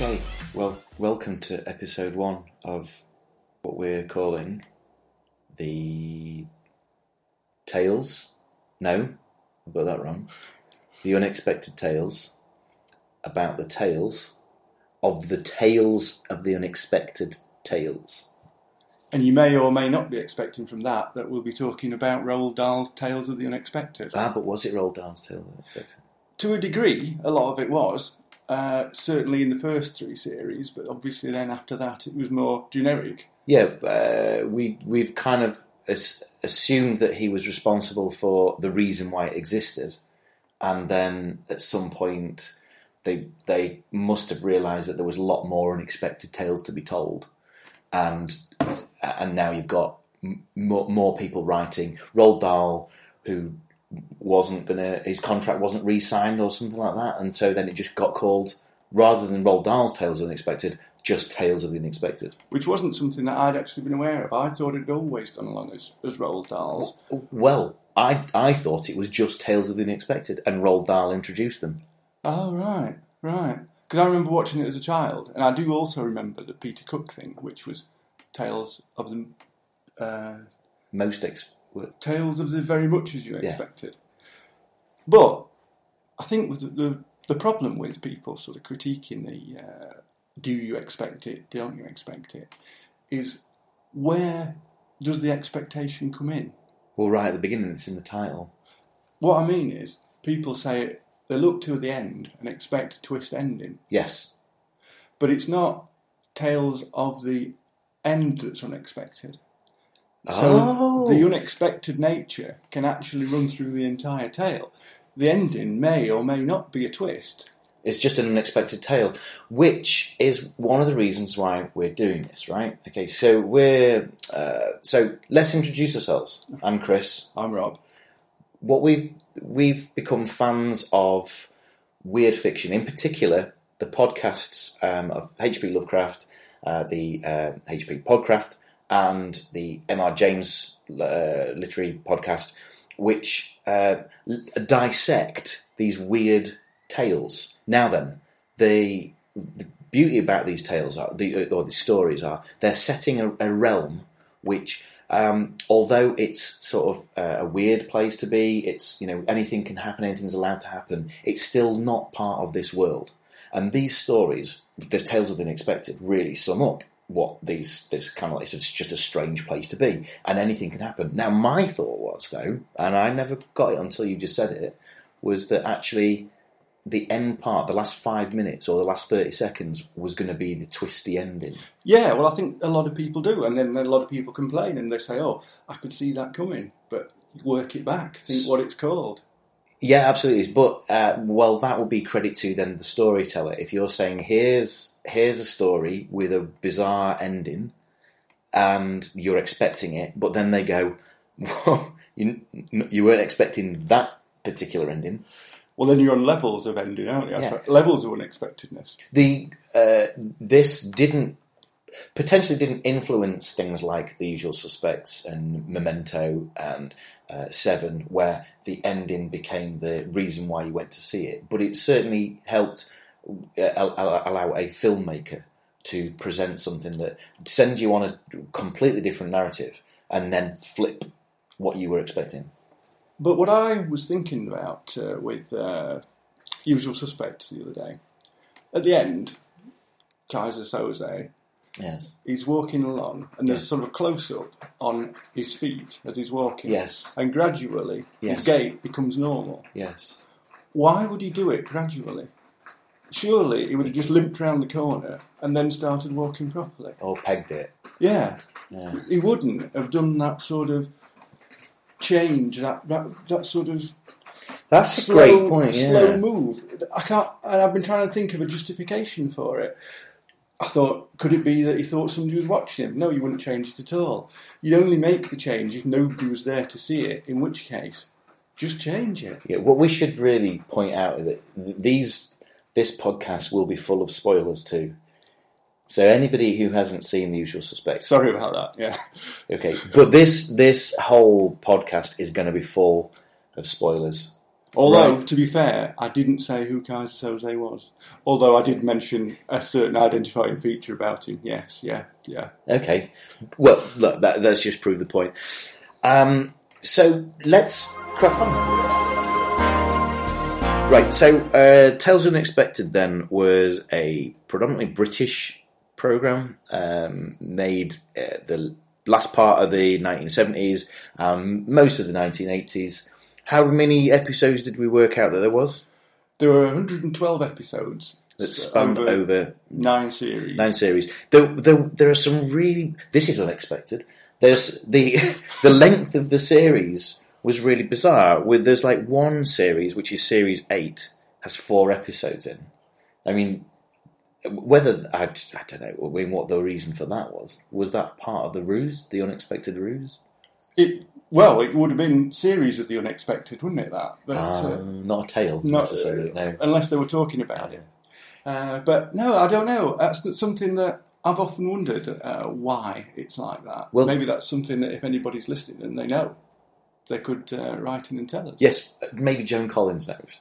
Okay, well, welcome to episode one of what we're calling the Tales. No, I got that wrong. The Unexpected Tales about the tales of the tales of the unexpected tales. And you may or may not be expecting from that that we'll be talking about Roald Dahl's Tales of the Unexpected. Ah, but was it Roald Dahl's Tales of the Unexpected? To a degree, a lot of it was. Uh, certainly in the first three series, but obviously then after that it was more generic. Yeah, uh, we we've kind of as, assumed that he was responsible for the reason why it existed, and then at some point they they must have realised that there was a lot more unexpected tales to be told, and and now you've got m- more, more people writing. Roald Dahl, who wasn't gonna his contract wasn't re-signed or something like that, and so then it just got called rather than Roald Dahl's Tales of the Unexpected, just Tales of the Unexpected. Which wasn't something that I'd actually been aware of. I thought it had always gone along as, as Roald Dahl's. Well, I I thought it was just Tales of the Unexpected, and Roald Dahl introduced them. Oh, right, right. Because I remember watching it as a child, and I do also remember the Peter Cook thing, which was Tales of the uh, Most ex- were- Tales of the Very Much as You Yeah. Expected. But I think with the, the the problem with people sort of critiquing the uh, do you expect it, don't you expect it, is where does the expectation come in? well, right at the beginning, it's in the title. What I mean is, people say they look to the end and expect a twist ending, Yes, but it's not Tales of the End that's unexpected. So Oh. the unexpected nature can actually run through the entire tale. The ending may or may not be a twist. it's just an unexpected tale, which is one of the reasons why we're doing this, right? Okay, so we're uh, so let's introduce ourselves. I'm Chris. I'm Rob. what we've we've become fans of weird fiction, in particular the podcasts um, of H.P. Lovecraft, uh, the uh, H.P. Podcraft, and the M.R. James uh, literary podcast, which uh, dissect these weird tales. Now then, the, the beauty about these tales are the or these stories are they're setting a, a realm which um, although it's sort of uh, a weird place to be, it's you know anything can happen, anything's allowed to happen. It's still not part of this world, and these stories, the tales of the unexpected, really sum up what these this kind of like it's just a strange place to be, and anything can happen. Now, my thought was though, and I never got it until you just said it, was that actually the end part, the last five minutes or the last thirty seconds, was going to be the twisty ending. Yeah, well, I think a lot of people do, and then a lot of people complain and they say, "Oh, I could see that coming," but work it back, think what it's called. Yeah, absolutely. But uh, well, that would be credit to then the storyteller. If you're saying here's here's a story with a bizarre ending, and you're expecting it, but then they go, Whoa, you you weren't expecting that particular ending. Well, then you're on levels of ending, aren't you? Yeah. Levels of unexpectedness. The uh, this didn't potentially didn't influence things like The Usual Suspects and Memento and uh, Seven, where the ending became the reason why you went to see it. But it certainly helped uh, al- al- allow a filmmaker to present something that send you on a completely different narrative and then flip what you were expecting. But what I was thinking about uh, with uh, Usual Suspects the other day, at the end, Keyser Söze Yes. he's walking along, and there's sort of a close up on his feet as he's walking. Yes. And gradually, Yes. his gait becomes normal. Yes. Why would he do it gradually? Surely he would have just limped round the corner and then started walking properly. Or pegged it. Yeah, Yeah. he wouldn't have done that sort of change, that that, that sort of That's a slow, great point. Yeah. slow move. I can't, and I've been trying to think of a justification for it. I thought, could it be that he thought somebody was watching him? No, you wouldn't change it at all. You'd only make the change if nobody was there to see it. In which case, just change it. Yeah, what we should really point out is that these this podcast will be full of spoilers too. So anybody who hasn't seen The Usual Suspects, Sorry about that. Yeah. okay, but this this whole podcast is going to be full of spoilers. Although, Right. to be fair, I didn't say who Keyser Söze was. Although I did mention a certain identifying feature about him. Yes, yeah, yeah. Okay. Well, look, that, that's just prove the point. Um, so let's crack on. Right. So uh, Tales Unexpected then was a predominantly British program um, made uh, the last part of the 1970s, um, most of the 1980s. How many episodes did we work out that there was There were 112 episodes that spanned over nine series. nine series. There, there, there are some really. This is unexpected. There's the the length of the series was really bizarre. With there's like one series which is series eight has four episodes in. I mean, whether I, I don't know. I mean, what the reason for that was was that part of the ruse, the unexpected ruse? It, well, it would have been series of the unexpected, wouldn't it? That, but, Uh, uh, not a tale not- necessarily. No. unless they were talking about it. Uh, but no, I don't know. That's something that I've often wondered uh, why it's like that. Well- maybe that's something that if anybody's listening and they know, they could uh, write in and tell us. Yes, maybe Joan Collins knows.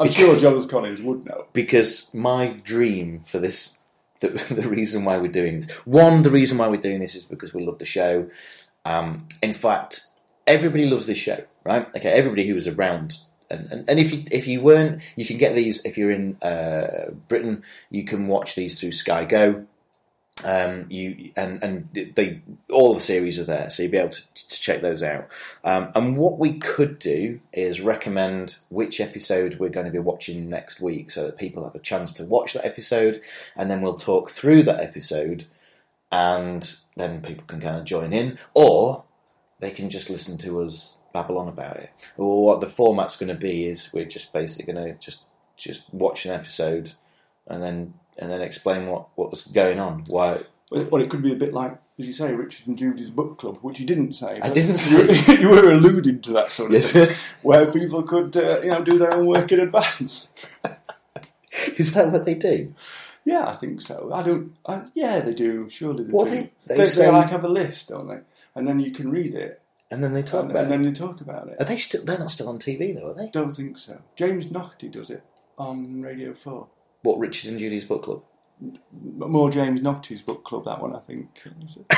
I'm sure Jonas Collins would know. because my dream for this the, the reason why we're doing this one the reason why we're doing this is because we love the show um, in fact everybody loves this show right? Okay everybody who was around and, and, and if you if you weren't you can get these if you're in uh, Britain you can watch these through Sky Go. Um, you and and they all the series are there, so you'll be able to, to check those out. Um, and what we could do is recommend which episode we're going to be watching next week, so that people have a chance to watch that episode, and then we'll talk through that episode, and then people can kind of join in, or they can just listen to us babble on about it. Or what the format's going to be is we're just basically going to just just watch an episode, and then and then explain what what was going on, why Well, it could be a bit like, as you say, Richard and Judy's book club, which you didn't say. I didn't you- say. you were alluding to that sort of Yes. thing, where people could, uh, you know, do their own work in advance. Is that what they do? Yeah, I think so. I don't. I, yeah, they do. Surely they Well, do. they- They, they they, say- like have a list, don't they? And then you can read it, And then they talk and, about and it. then you talk about it. Are they still? They're not still on TV though, are they? Don't think so. James Naughtie does it on Radio Four. What Richard and Judy's book club? More James Naughtie's book club. That one, I think. Is it?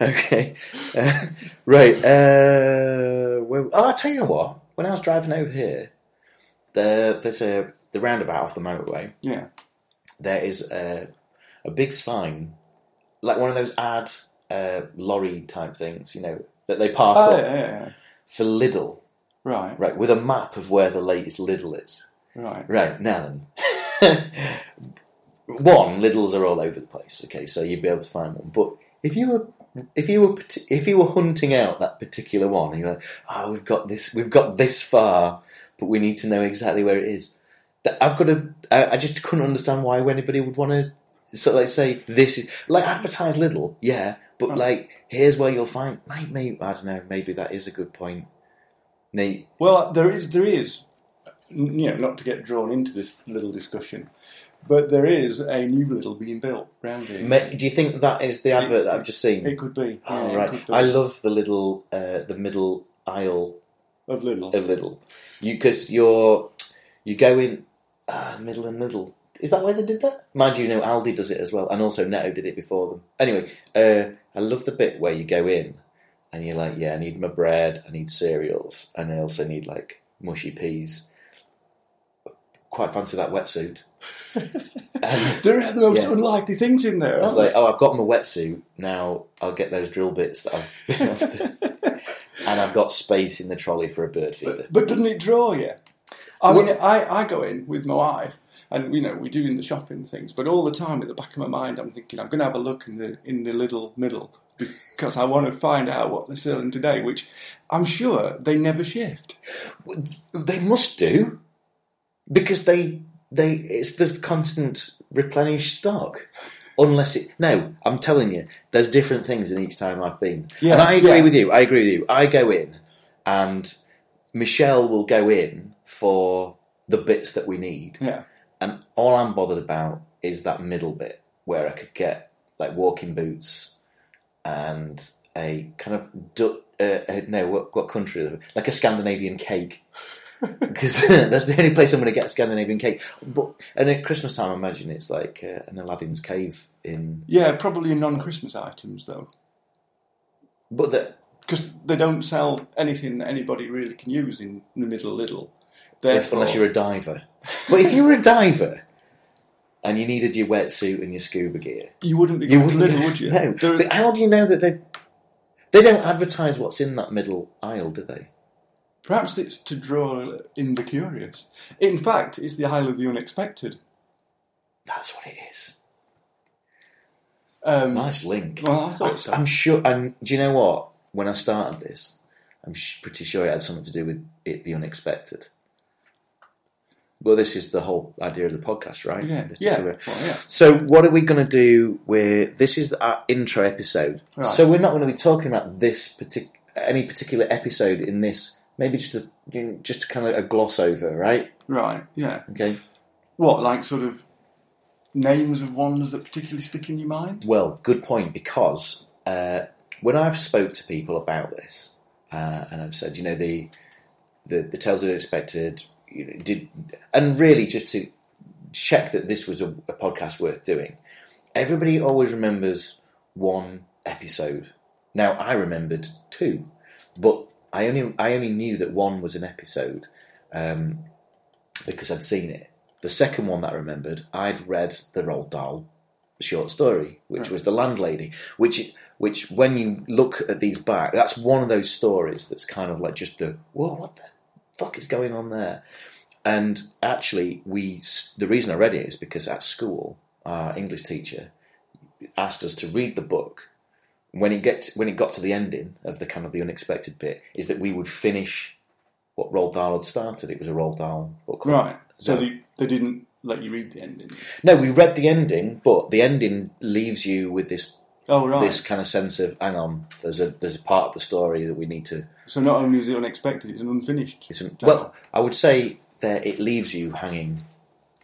Okay, Uh, right. Uh, where, oh, I'll tell you what. When I was driving over here, there, there's a the roundabout off the motorway. Yeah. There is a a big sign, like one of those ad uh, lorry type things, you know, that they park Oh, up yeah, yeah, yeah. for Lidl, Right. right, with a map of where the latest Lidl is. Right. Right, now then. one, Lidls are all over the place, okay, so you'd be able to find one. But if you were if you were if you were hunting out that particular one, and you're like, oh, we've got this, we've got this far, but we need to know exactly where it is. That I've got to. I, I just couldn't understand why anybody would want to. So, like, say this is like advertise Lidl, yeah, but Oh. like here's where you'll find. Maybe, I don't know. Maybe that is a good point. May- Well, there is, there is, you know, not to get drawn into this little discussion, but there is a new Lidl being built round here. Do you think that is the advert that I've just seen? It could be. Oh, yeah, right. be. I love the Lidl, uh, the middle aisle of Lidl. of Lidl. You because you're you go in uh, middle and middle. Is that where they did that? Mind you, you know Aldi does it as well, and also Netto did it before them. Anyway, uh, I love the bit where you go in and you're like, yeah, I need my bread, I need cereals, and I also need like mushy peas. Quite fancy that wetsuit. and there are the most Yeah. unlikely things in there. I was like, oh, I've got my wetsuit. Now I'll get those drill bits that I've been after. and I've got space in the trolley for a bird feeder. there? but doesn't it draw you? I mean, I, I go in with my wife, and you know we do in the shopping things. But all the time, at the back of my mind, I'm thinking I'm going to have a look in the in the Lidl middle because I want to find out what they're selling today. Which I'm sure they never shift. They must do because they they it's there's constant replenished stock. Unless it no, I'm telling you, there's different things in each time I've been, Yeah, and I agree yeah. with you. I agree with you. I go in, and Michelle will go in for the bits that we need, Yeah, and all I'm bothered about is that middle bit where I could get like walking boots and a kind of du- uh, uh, no what, what country like a Scandinavian cake because that's the only place I'm going to get Scandinavian cake. But and at Christmas time, I imagine it's like uh, an Aladdin's cave in. Yeah, probably non-Christmas items though, But the, because they don't sell anything that anybody really can use in the middle if, Therefore, unless you're a diver. But if you were a diver and you needed your wetsuit and your scuba gear, you wouldn't be you wouldn't. Lidl, would you? No. There- But how do you know that they? They don't advertise what's in that middle aisle, do they? Perhaps it's to draw in the curious. In fact, it's the aisle of the Unexpected. That's what it is. Um, Nice link. Well, I thought so. I'm sure. And do you know what? When I started this, I'm sh- pretty sure it had something to do with it, the unexpected. Well, this is the whole idea of the podcast, right? Yeah, yeah, well, yeah. So, what are we going to do? With this is our intro episode. Right. So, we're not going to be talking about this partic- any particular episode in this. Maybe just a you know, just kind of a gloss over, right? Right, yeah. Okay. What, like sort of names of ones that particularly stick in your mind? Well, good point. Because uh, when I've spoke to people about this, uh, and I've said, you know, the the, the tales of the unexpected, you know, did, and really just to check that this was a, a podcast worth doing. Everybody always remembers one episode. Now I remembered two, but I only I only knew that one was an episode um, because I'd seen it. The second one that I remembered, I'd read the Roald Dahl short story, which was the landlady. Which, which, when you look at these back, that's one of those stories that's kind of like just the whoa, what the fuck is going on there? And actually, we the reason I read it is because at school, our English teacher asked us to read the book. When it gets when it got to the ending of the kind of the unexpected bit, is that we would finish what Roald Dahl had started. It was a Roald Dahl book. Right. So No. they, they didn't let you read the ending. No, we read the ending, but the ending leaves you with this Oh, right. this kind of sense of hang on, there's a there's a part of the story that we need to. So not only is it unexpected, it's an unfinished. It's an, well, I would say that it leaves you hanging,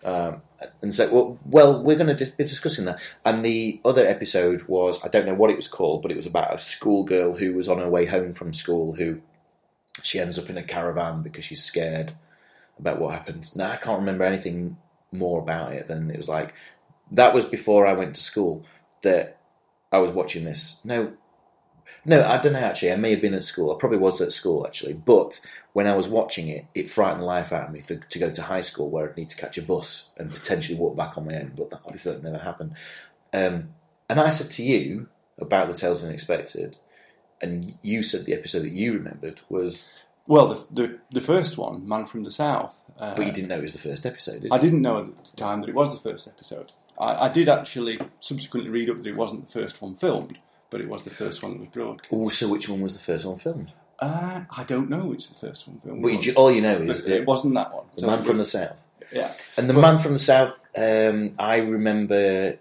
um, and so well, well we're going to dis- be discussing that. And the other episode was I don't know what it was called, but it was about a schoolgirl who was on her way home from school who she ends up in a caravan because she's scared about what happens. Now I can't remember anything more about it than it was like that was before I went to school that I was watching this. No, no, I don't know actually. I may have been at school. I probably was at school actually. But when I was watching it, it frightened the life out of me for, to go to high school where I'd need to catch a bus and potentially walk back on my own. But that, obviously that never happened. Um, and I said to you about the Tales of Unexpected, and you said the episode that you remembered was, Well, the, the the first one, Man from the South. Uh, but you didn't know it was the first episode. Did I you? didn't know at the time that it was the first episode. I, I did actually subsequently read up that it wasn't the first one filmed, but it was the first one that was broadcast. Also, which one was the first one filmed? Uh, I don't know which the first one filmed. But was. all you know But is it that wasn't that one. the So Man it from the was- South. yeah. And the But- Man from the South, um, I remember.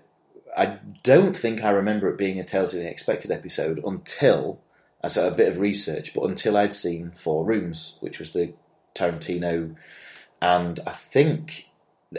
I don't think I remember it being a Tales of the Unexpected episode until I a bit of research, but until I'd seen Four Rooms, which was the Tarantino, and I think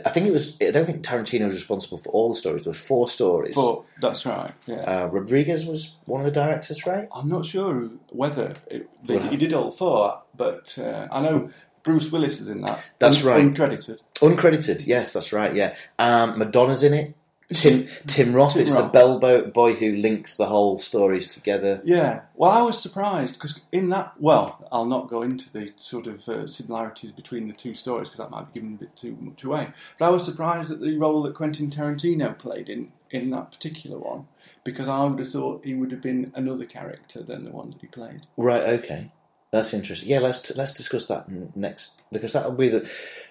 I think it was. I don't think Tarantino was responsible for all the stories. There was four stories. But that's right. Yeah. Uh, Rodriguez was one of the directors, right? I'm not sure whether it, Well, he did all four, but uh, I know Bruce Willis is in that. That's Un- right. Uncredited. Uncredited, yes, that's right. Yeah, um, Madonna's in it. Tim Tim Roth. Tim it's the Roth. bell boy, boy who links the whole stories together. Yeah. Well, I was surprised because in that, well, I'll not go into the sort of uh, similarities between the two stories because that might be giving a bit too much away. But I was surprised at the role that Quentin Tarantino played in in that particular one because I would have thought he would have been another character than the one that he played. Right. Okay. That's interesting. Yeah. Let's let's discuss that next because that will be the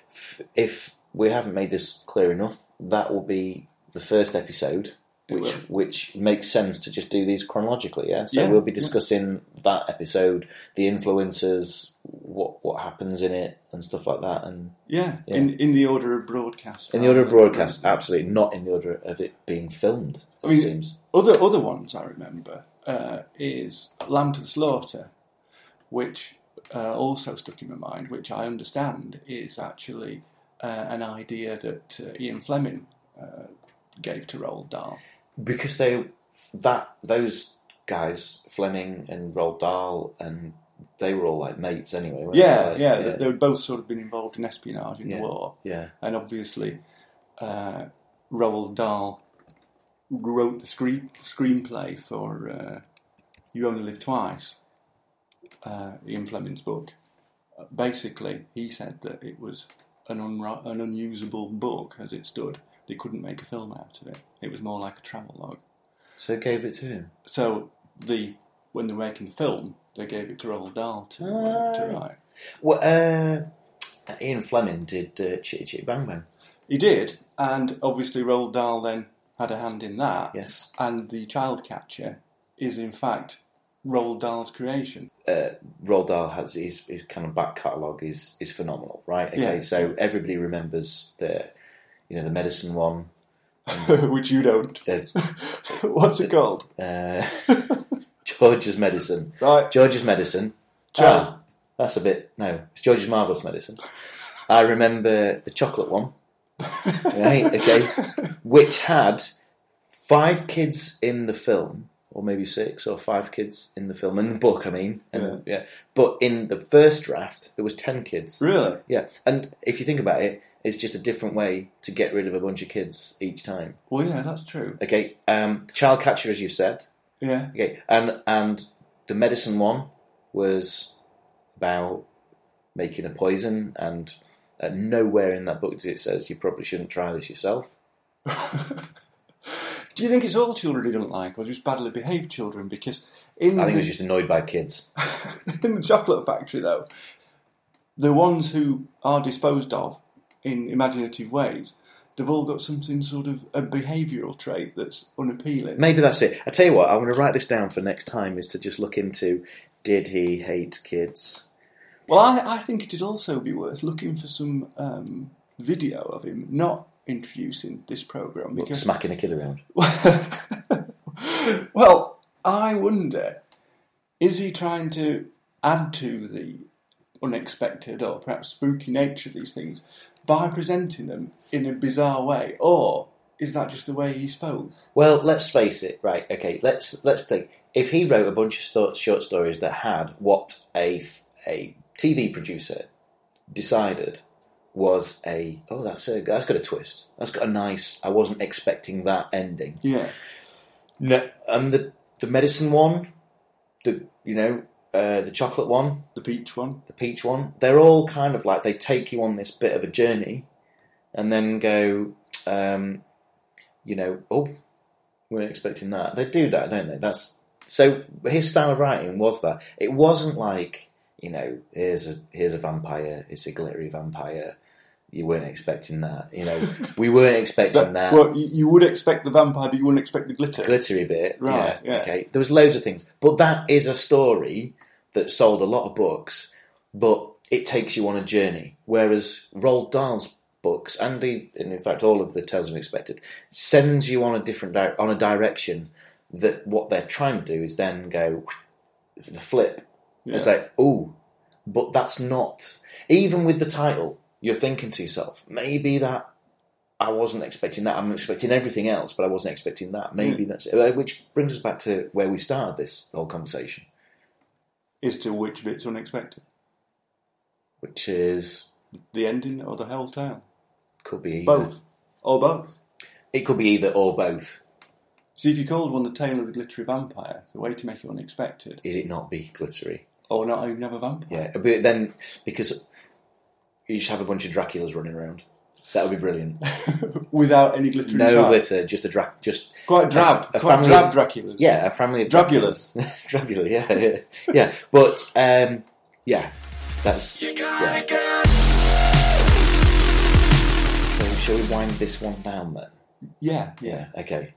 f- if we haven't made this clear enough, that will be the first episode. It Which will. which makes sense to just do these chronologically, yeah. So Yeah. we'll be discussing that episode, the influences, what what happens in it, and stuff like that, and Yeah, Yeah. in in the order of broadcast. in the order of broadcast, absolutely not in the order of it being filmed. I mean- it seems. Other other ones I remember uh, is Lamb to the Slaughter, which uh, also stuck in my mind, which I understand is actually uh, an idea that uh, Ian Fleming uh, gave to Roald Dahl. because they that those guys Fleming and Roald Dahl and they were all like mates anyway. weren't Yeah, they? Like, yeah, yeah, They were both sort of been involved in espionage in Yeah. the war, yeah. and obviously, uh, Roald Dahl wrote the screen screenplay for uh, "You Only Live Twice," uh, Ian Fleming's book. Basically, he said that it was an, unri- an unusable book as it stood. They couldn't make a film out of it. It was more like a travelogue. So gave it to him. So the when they were making the film, they gave it to Roald Dahl to, uh, to Ah. write. Well, uh, Ian Fleming did uh, Chitty Chitty Bang Bang. He did, and obviously Roald Dahl then had a hand in that. Yes. And the child catcher is in fact Roald Dahl's creation. uh, Roald Dahl has his, his kind of back catalogue is is phenomenal, right? Okay, Yeah. so everybody remembers the you know the medicine one. Which you don't. Uh, What's it called? uh, George's medicine. Right. George's medicine. Ah, that's a bit no. It's George's marvelous medicine. I remember the chocolate one. right? Okay, which had five kids in the film, or maybe six or five kids in the film in the book. I mean, and, yeah. But in the first draft, there was ten kids. Really? Yeah, and if you think about it, it's just a different way to get rid of a bunch of kids each time. Well, yeah, that's true. Okay, um, child catcher, as you said. Yeah. Okay, and and the medicine one was about making a poison, and uh, nowhere in that book does it says you probably shouldn't try this yourself. Do you think it's all children he doesn't like, or just badly behaved children? Because in I think the, he was just annoyed by kids. in the chocolate factory, though, the ones who are disposed of in imaginative ways, they've all got something sort of a behavioural trait that's unappealing. Maybe that's it. I tell you what, I'm going to write this down for next time. Is to just look into did he hate kids? Well, I, I think it'd also be worth looking for some um, video of him not introducing this program What, because smacking a kid around. well, I wonder is he trying to add to the unexpected or perhaps spooky nature of these things by presenting them in a bizarre way, or is that just the way he spoke? Well, let's face it. Right? Okay. Let's let's think. If he wrote a bunch of sto- short stories that had what a f- a TV producer decided was a oh that's a that's got a twist. That's got a nice. I wasn't expecting that ending. Yeah, No, and the the medicine one, the you know uh, the chocolate one, the peach one. the peach one. They're all kind of like they take you on this bit of a journey, and then go, um, you know, oh, we weren't expecting that. They do that, don't they? That's so. His style of writing was that. It wasn't like you know, here's a here's a vampire. It's a glittery vampire. You weren't expecting that. You know, we weren't expecting that. Well, you, you would expect the vampire, but you wouldn't expect the glitter. glittery bit. Right, yeah, yeah. Okay. There was loads of things, but that is a story that sold a lot of books, but it takes you on a journey. Whereas Roald Dahl's books, and, he, and in fact all of the Tales of Unexpected, sends you on a different di- on a direction that what they're trying to do is then go the flip. It's Yeah. like, oh, but that's not even with the title. You're thinking to yourself, maybe that I wasn't expecting that. I'm expecting everything else, but I wasn't expecting that. Maybe that's it. Uh, Which brings us back to where we started this whole conversation, Is to which bit's unexpected? which is The ending or the whole tale? could be either. Both. Or both. It could be either or both. See, if you called one the tale of the glittery vampire, the way to make it unexpected, Is it not be glittery? or not oh, even have a vampire. Yeah, but then because you just have a bunch of Draculas running around. That would be brilliant. Without any glitter No inside. glitter, just a dra- just Quite drab. A- a quite family drab of- Draculas. yeah, a family of Draculas. Dracula, yeah, yeah, yeah. But um, yeah, that's yeah. So shall we wind this one down then? Yeah. Yeah. Okay.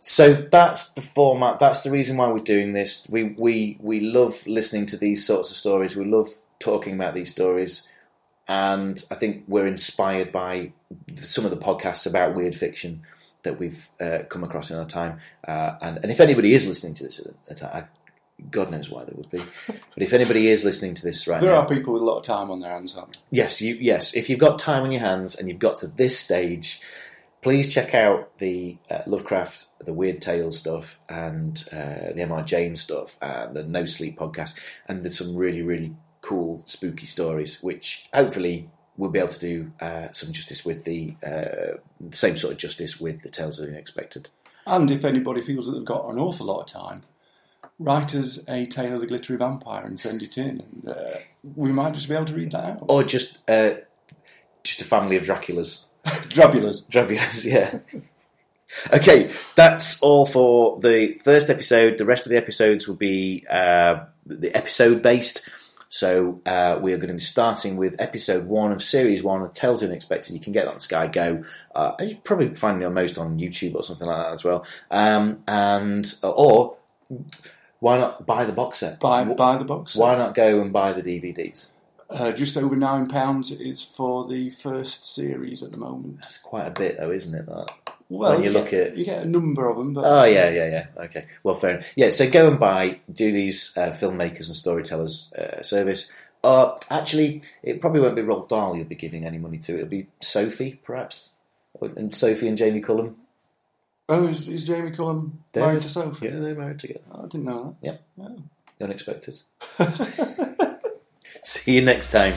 So that's the format. That's the reason why we're doing this. We we we love listening to these sorts of stories. We love talking about these stories, and I think we're inspired by some of the podcasts about weird fiction that we've uh, come across in our time. Uh, and and if anybody is listening to this, at, at, God knows why there would be. But if anybody is listening to this right There now, are people with a lot of time on their hands, aren't there? Yes, you yes. If you've got time on your hands and you've got to this stage, please check out the uh, Lovecraft, the Weird Tales stuff, and uh, the M.R. James stuff, and the No Sleep podcast. And there's some really, really cool, spooky stories, which hopefully we'll be able to do uh, some justice with the, uh, the same sort of justice with the Tales of the Unexpected. And if anybody feels that they've got an awful lot of time, write us a tale of the glittery vampire and send it in, and uh, we might just be able to read that out. Or just uh, just a family of Draculas. Drabulas. Draculas, yeah. okay, that's all for the first episode. The rest of the episodes will be uh, the episode based. So uh, we are going to be starting with episode one of series one of Tales of Unexpected. You can get that on Sky Go. Uh, you probably find me on most on YouTube or something like that as well. Um, and or why not buy the box set? Buy, buy the box. Why not go and buy the DVDs? Uh, just over nine pounds is for the first series at the moment. That's quite a bit, though, isn't it? That. Well, When you look get, at- you get a number of them, but Oh yeah, yeah, yeah. Okay, well, fair. Enough. Yeah, so go and buy, do these uh, filmmakers and storytellers uh, service. Uh, actually, it probably won't be Roald Dahl you'll be giving any money to. It'll be Sophie, perhaps, and Sophie and Jamie Cullum. oh, is, is Jamie Cullum They're- married to Sophie? Yeah, they're married together. I didn't know that. Yep. Yeah. Unexpected. See you next time.